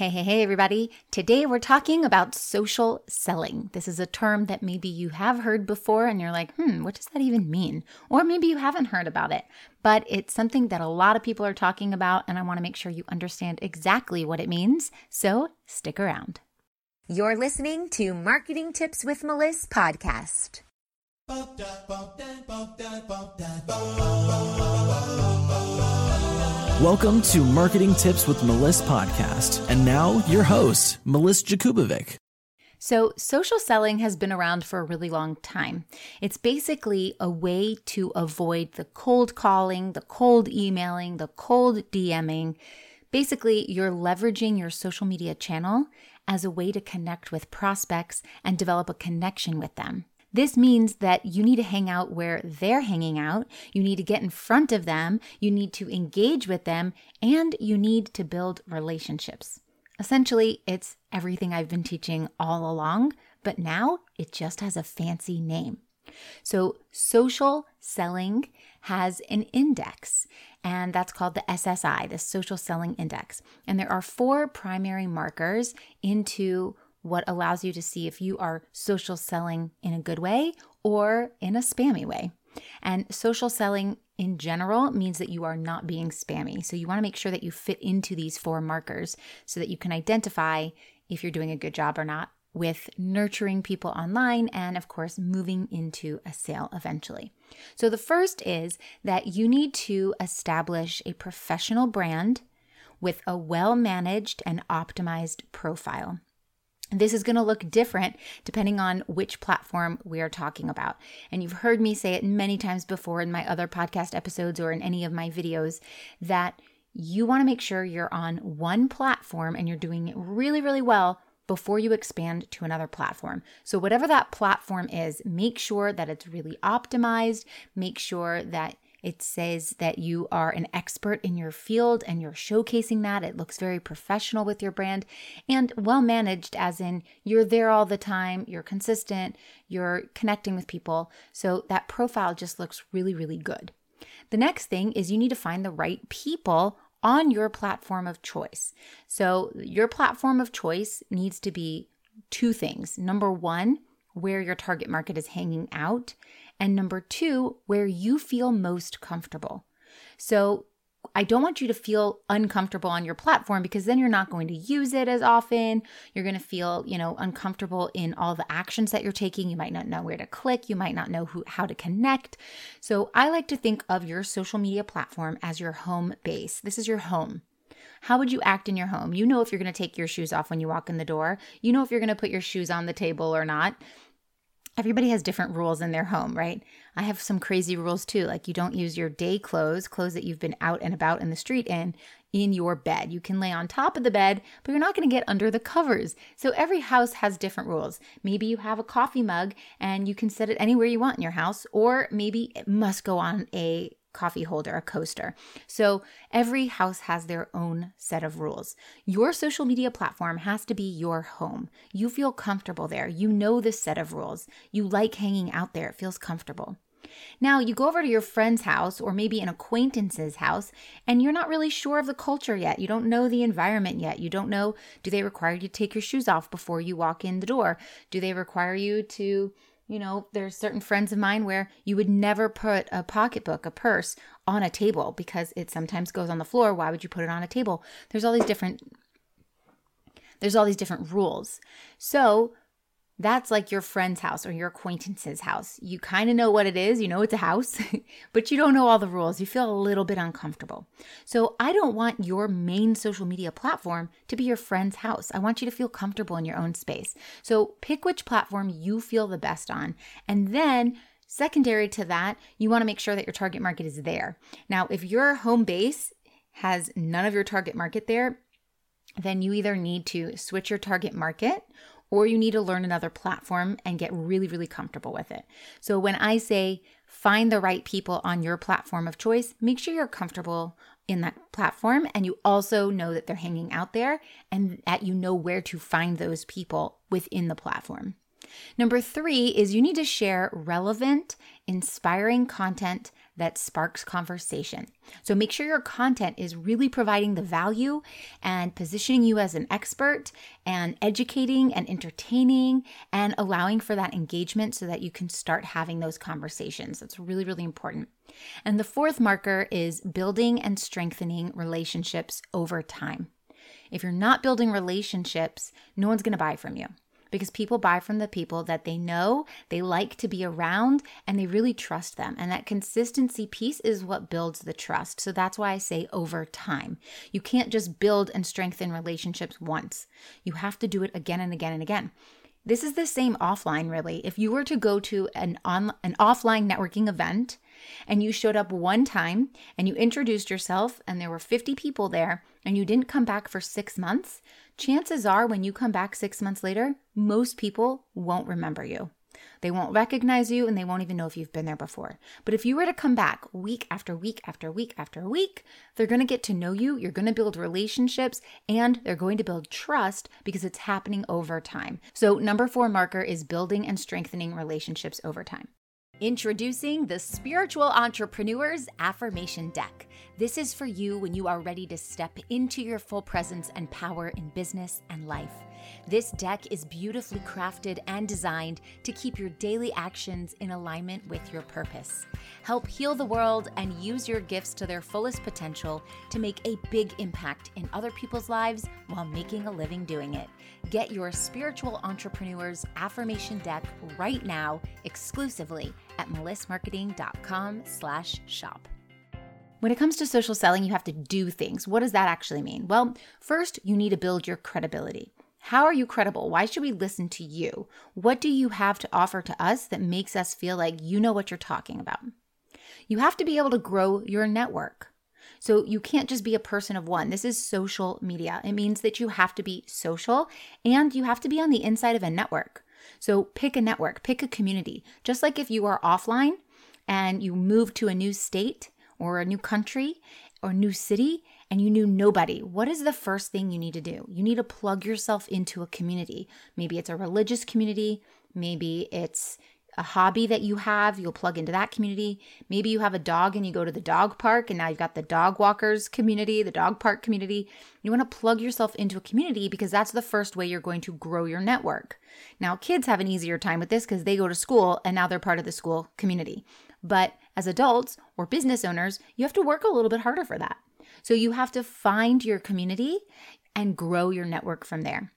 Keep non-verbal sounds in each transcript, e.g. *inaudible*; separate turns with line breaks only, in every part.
Hey, hey, hey, everybody. Today we're talking about social selling. This is a term that maybe you have heard before and you're like, hmm, what does that even mean? Or maybe you haven't heard about it, but it's something that a lot of people are talking about, and I want to make sure you understand exactly what it means. So stick around.
You're listening to Marketing Tips with Melissa podcast.
Welcome to Marketing Tips with Melissa podcast. And now your host, Melissa Jakubovic.
So, social selling has been around for a really long time. It's basically a way to avoid the cold calling, the cold emailing, the cold DMing. Basically, you're leveraging your social media channel as a way to connect with prospects and develop a connection with them. This means that you need to hang out where they're hanging out. You need to get in front of them. You need to engage with them and you need to build relationships. Essentially, it's everything I've been teaching all along, but now it just has a fancy name. So, social selling has an index, and that's called the SSI, the Social Selling Index. And there are four primary markers into what allows you to see if you are social selling in a good way or in a spammy way. And social selling in general means that you are not being spammy. So you want to make sure that you fit into these four markers so that you can identify if you're doing a good job or not with nurturing people online and, of course, moving into a sale eventually. So the first is that you need to establish a professional brand with a well managed and optimized profile. This is going to look different depending on which platform we are talking about. And you've heard me say it many times before in my other podcast episodes or in any of my videos that you want to make sure you're on one platform and you're doing it really, really well before you expand to another platform. So, whatever that platform is, make sure that it's really optimized, make sure that it says that you are an expert in your field and you're showcasing that. It looks very professional with your brand and well managed, as in you're there all the time, you're consistent, you're connecting with people. So that profile just looks really, really good. The next thing is you need to find the right people on your platform of choice. So your platform of choice needs to be two things. Number one, where your target market is hanging out. And number two, where you feel most comfortable. So I don't want you to feel uncomfortable on your platform because then you're not going to use it as often. You're going to feel, you know, uncomfortable in all the actions that you're taking. You might not know where to click, you might not know who how to connect. So, I like to think of your social media platform as your home base. This is your home. How would you act in your home? You know if you're going to take your shoes off when you walk in the door. You know if you're going to put your shoes on the table or not everybody has different rules in their home, right? I have some crazy rules too. Like you don't use your day clothes, clothes that you've been out and about in the street in, in your bed. You can lay on top of the bed, but you're not going to get under the covers. So every house has different rules. Maybe you have a coffee mug and you can set it anywhere you want in your house, or maybe it must go on a coffee holder, a coaster. So every house has their own set of rules. Your social media platform has to be your home. You feel comfortable there. You know this set of rules. You like hanging out there. It feels comfortable. Now, you go over to your friend's house or maybe an acquaintance's house, and you're not really sure of the culture yet. You don't know the environment yet. You don't know do they require you to take your shoes off before you walk in the door? Do they require you to you know, there's certain friends of mine where you would never put a pocketbook, a purse on a table because it sometimes goes on the floor. Why would you put it on a table? There's all these different there's all these different rules. So, that's like your friend's house or your acquaintance's house. You kind of know what it is, you know it's a house, *laughs* but you don't know all the rules. You feel a little bit uncomfortable. So, I don't want your main social media platform to be your friend's house. I want you to feel comfortable in your own space. So, pick which platform you feel the best on. And then Secondary to that, you want to make sure that your target market is there. Now, if your home base has none of your target market there, then you either need to switch your target market or you need to learn another platform and get really, really comfortable with it. So when I say find the right people on your platform of choice, make sure you're comfortable in that platform and you also know that they're hanging out there and that you know where to find those people within the platform. Number three is you need to share relevant, inspiring content that sparks conversation. So make sure your content is really providing the value and positioning you as an expert and educating and entertaining and allowing for that engagement so that you can start having those conversations. That's really, really important. And the fourth marker is building and strengthening relationships over time. If you're not building relationships, no one's going to buy from you because people buy from the people that they know, they like to be around, and they really trust them. And that consistency piece is what builds the trust. So that's why I say over time. You can't just build and strengthen relationships once, you have to do it again and again and again. This is the same offline, really. If you were to go to an on an offline networking event and you showed up one time and you introduced yourself and there were 50 people there and you didn't come back for 6 months, chances are when you come back 6 months later, most people won't remember you. They won't recognize you and they won't even know if you've been there before. But if you were to come back week after week after week after week, they're going to get to know you, you're going to build relationships, and they're going to build trust because it's happening over time. So, number four marker is building and strengthening relationships over time. Introducing the Spiritual Entrepreneur's Affirmation Deck. This is for you when you are ready to step into your full presence and power in business and life. This deck is beautifully crafted and designed to keep your daily actions in alignment with your purpose. Help heal the world and use your gifts to their fullest potential to make a big impact in other people's lives while making a living doing it. Get your spiritual entrepreneur's affirmation deck right now exclusively at melissmarketing.com slash shop. When it comes to social selling, you have to do things. What does that actually mean? Well, first, you need to build your credibility. How are you credible? Why should we listen to you? What do you have to offer to us that makes us feel like you know what you're talking about? You have to be able to grow your network. So you can't just be a person of one. This is social media. It means that you have to be social and you have to be on the inside of a network. So pick a network, pick a community. Just like if you are offline and you move to a new state or a new country or new city and you knew nobody, what is the first thing you need to do? You need to plug yourself into a community. Maybe it's a religious community, maybe it's a hobby that you have, you'll plug into that community. Maybe you have a dog and you go to the dog park and now you've got the dog walkers community, the dog park community. You want to plug yourself into a community because that's the first way you're going to grow your network. Now, kids have an easier time with this because they go to school and now they're part of the school community. But as adults or business owners, you have to work a little bit harder for that. So you have to find your community and grow your network from there.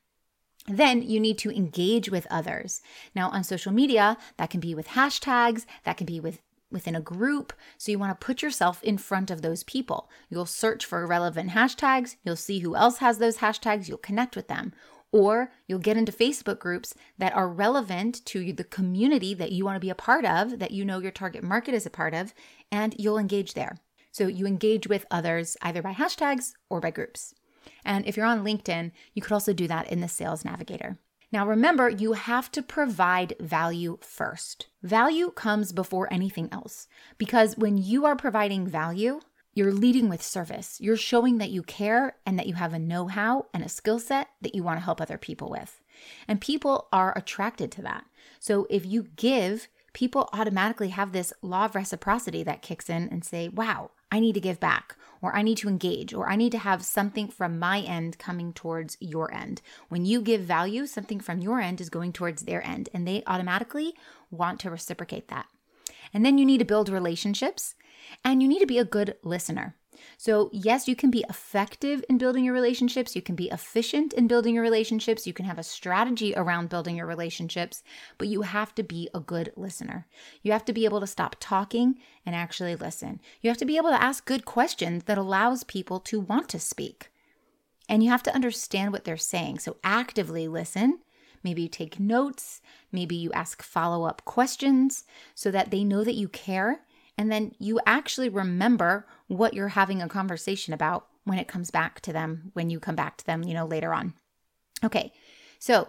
Then you need to engage with others. Now, on social media, that can be with hashtags, that can be with within a group. So you want to put yourself in front of those people. You'll search for relevant hashtags, you'll see who else has those hashtags, you'll connect with them. Or you'll get into Facebook groups that are relevant to the community that you want to be a part of, that you know your target market is a part of, and you'll engage there. So you engage with others either by hashtags or by groups. And if you're on LinkedIn, you could also do that in the Sales Navigator. Now, remember, you have to provide value first. Value comes before anything else because when you are providing value, you're leading with service. You're showing that you care and that you have a know how and a skill set that you want to help other people with. And people are attracted to that. So if you give, people automatically have this law of reciprocity that kicks in and say, wow, I need to give back, or I need to engage, or I need to have something from my end coming towards your end. When you give value, something from your end is going towards their end, and they automatically want to reciprocate that. And then you need to build relationships, and you need to be a good listener. So, yes, you can be effective in building your relationships. You can be efficient in building your relationships. You can have a strategy around building your relationships, but you have to be a good listener. You have to be able to stop talking and actually listen. You have to be able to ask good questions that allows people to want to speak. And you have to understand what they're saying. So, actively listen. Maybe you take notes. Maybe you ask follow up questions so that they know that you care and then you actually remember what you're having a conversation about when it comes back to them, when you come back to them, you know, later on. Okay, so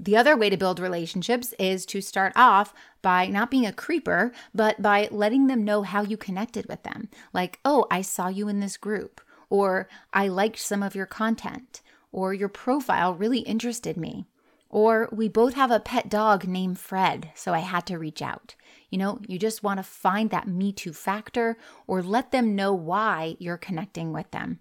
the other way to build relationships is to start off by not being a creeper, but by letting them know how you connected with them. Like, oh, I saw you in this group, or I liked some of your content, or your profile really interested me, Or we both have a pet dog named Fred, so I had to reach out. You know, you just want to find that Me Too factor or let them know why you're connecting with them.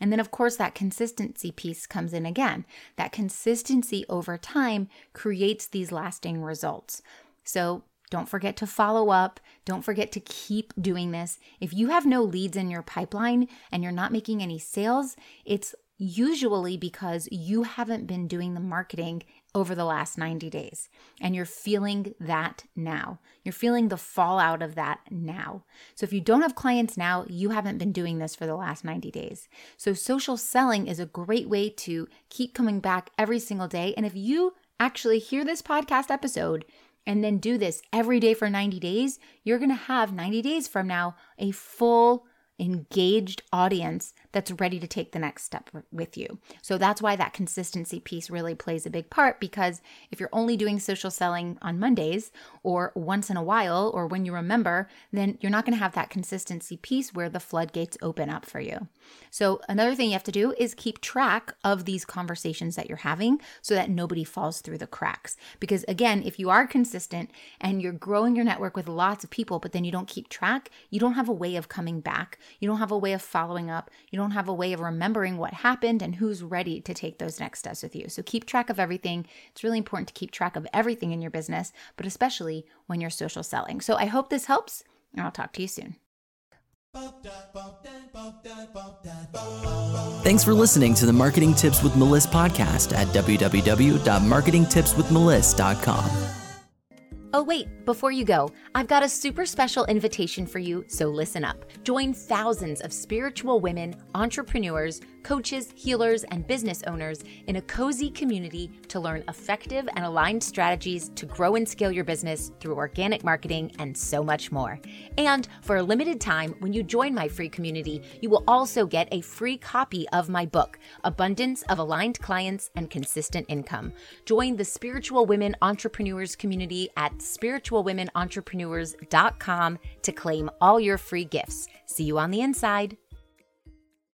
And then, of course, that consistency piece comes in again. That consistency over time creates these lasting results. So, don't forget to follow up. Don't forget to keep doing this. If you have no leads in your pipeline and you're not making any sales, it's usually because you haven't been doing the marketing over the last 90 days. And you're feeling that now. You're feeling the fallout of that now. So if you don't have clients now, you haven't been doing this for the last 90 days. So social selling is a great way to keep coming back every single day. And if you actually hear this podcast episode, and then do this every day for 90 days, you're gonna have 90 days from now a full engaged audience that's ready to take the next step with you. So that's why that consistency piece really plays a big part because if you're only doing social selling on Mondays or once in a while or when you remember, then you're not going to have that consistency piece where the floodgates open up for you. So another thing you have to do is keep track of these conversations that you're having so that nobody falls through the cracks. Because again, if you are consistent and you're growing your network with lots of people, but then you don't keep track, you don't have a way of coming back. You don't have a way of following up. You don't have a way of remembering what happened and who's ready to take those next steps with you. So keep track of everything. It's really important to keep track of everything in your business, but especially when you're social selling. So I hope this helps, and I'll talk to you soon.
Thanks for listening to the Marketing Tips with Meliss podcast at www.marketingtipswithmeliss.com.
Oh, wait, before you go, I've got a super special invitation for you, so listen up. Join thousands of spiritual women, entrepreneurs, coaches, healers, and business owners in a cozy community to learn effective and aligned strategies to grow and scale your business through organic marketing and so much more. And for a limited time, when you join my free community, you will also get a free copy of my book, Abundance of Aligned Clients and Consistent Income. Join the Spiritual Women Entrepreneurs community at spiritualwomenentrepreneurs.com to claim all your free gifts. See you on the inside.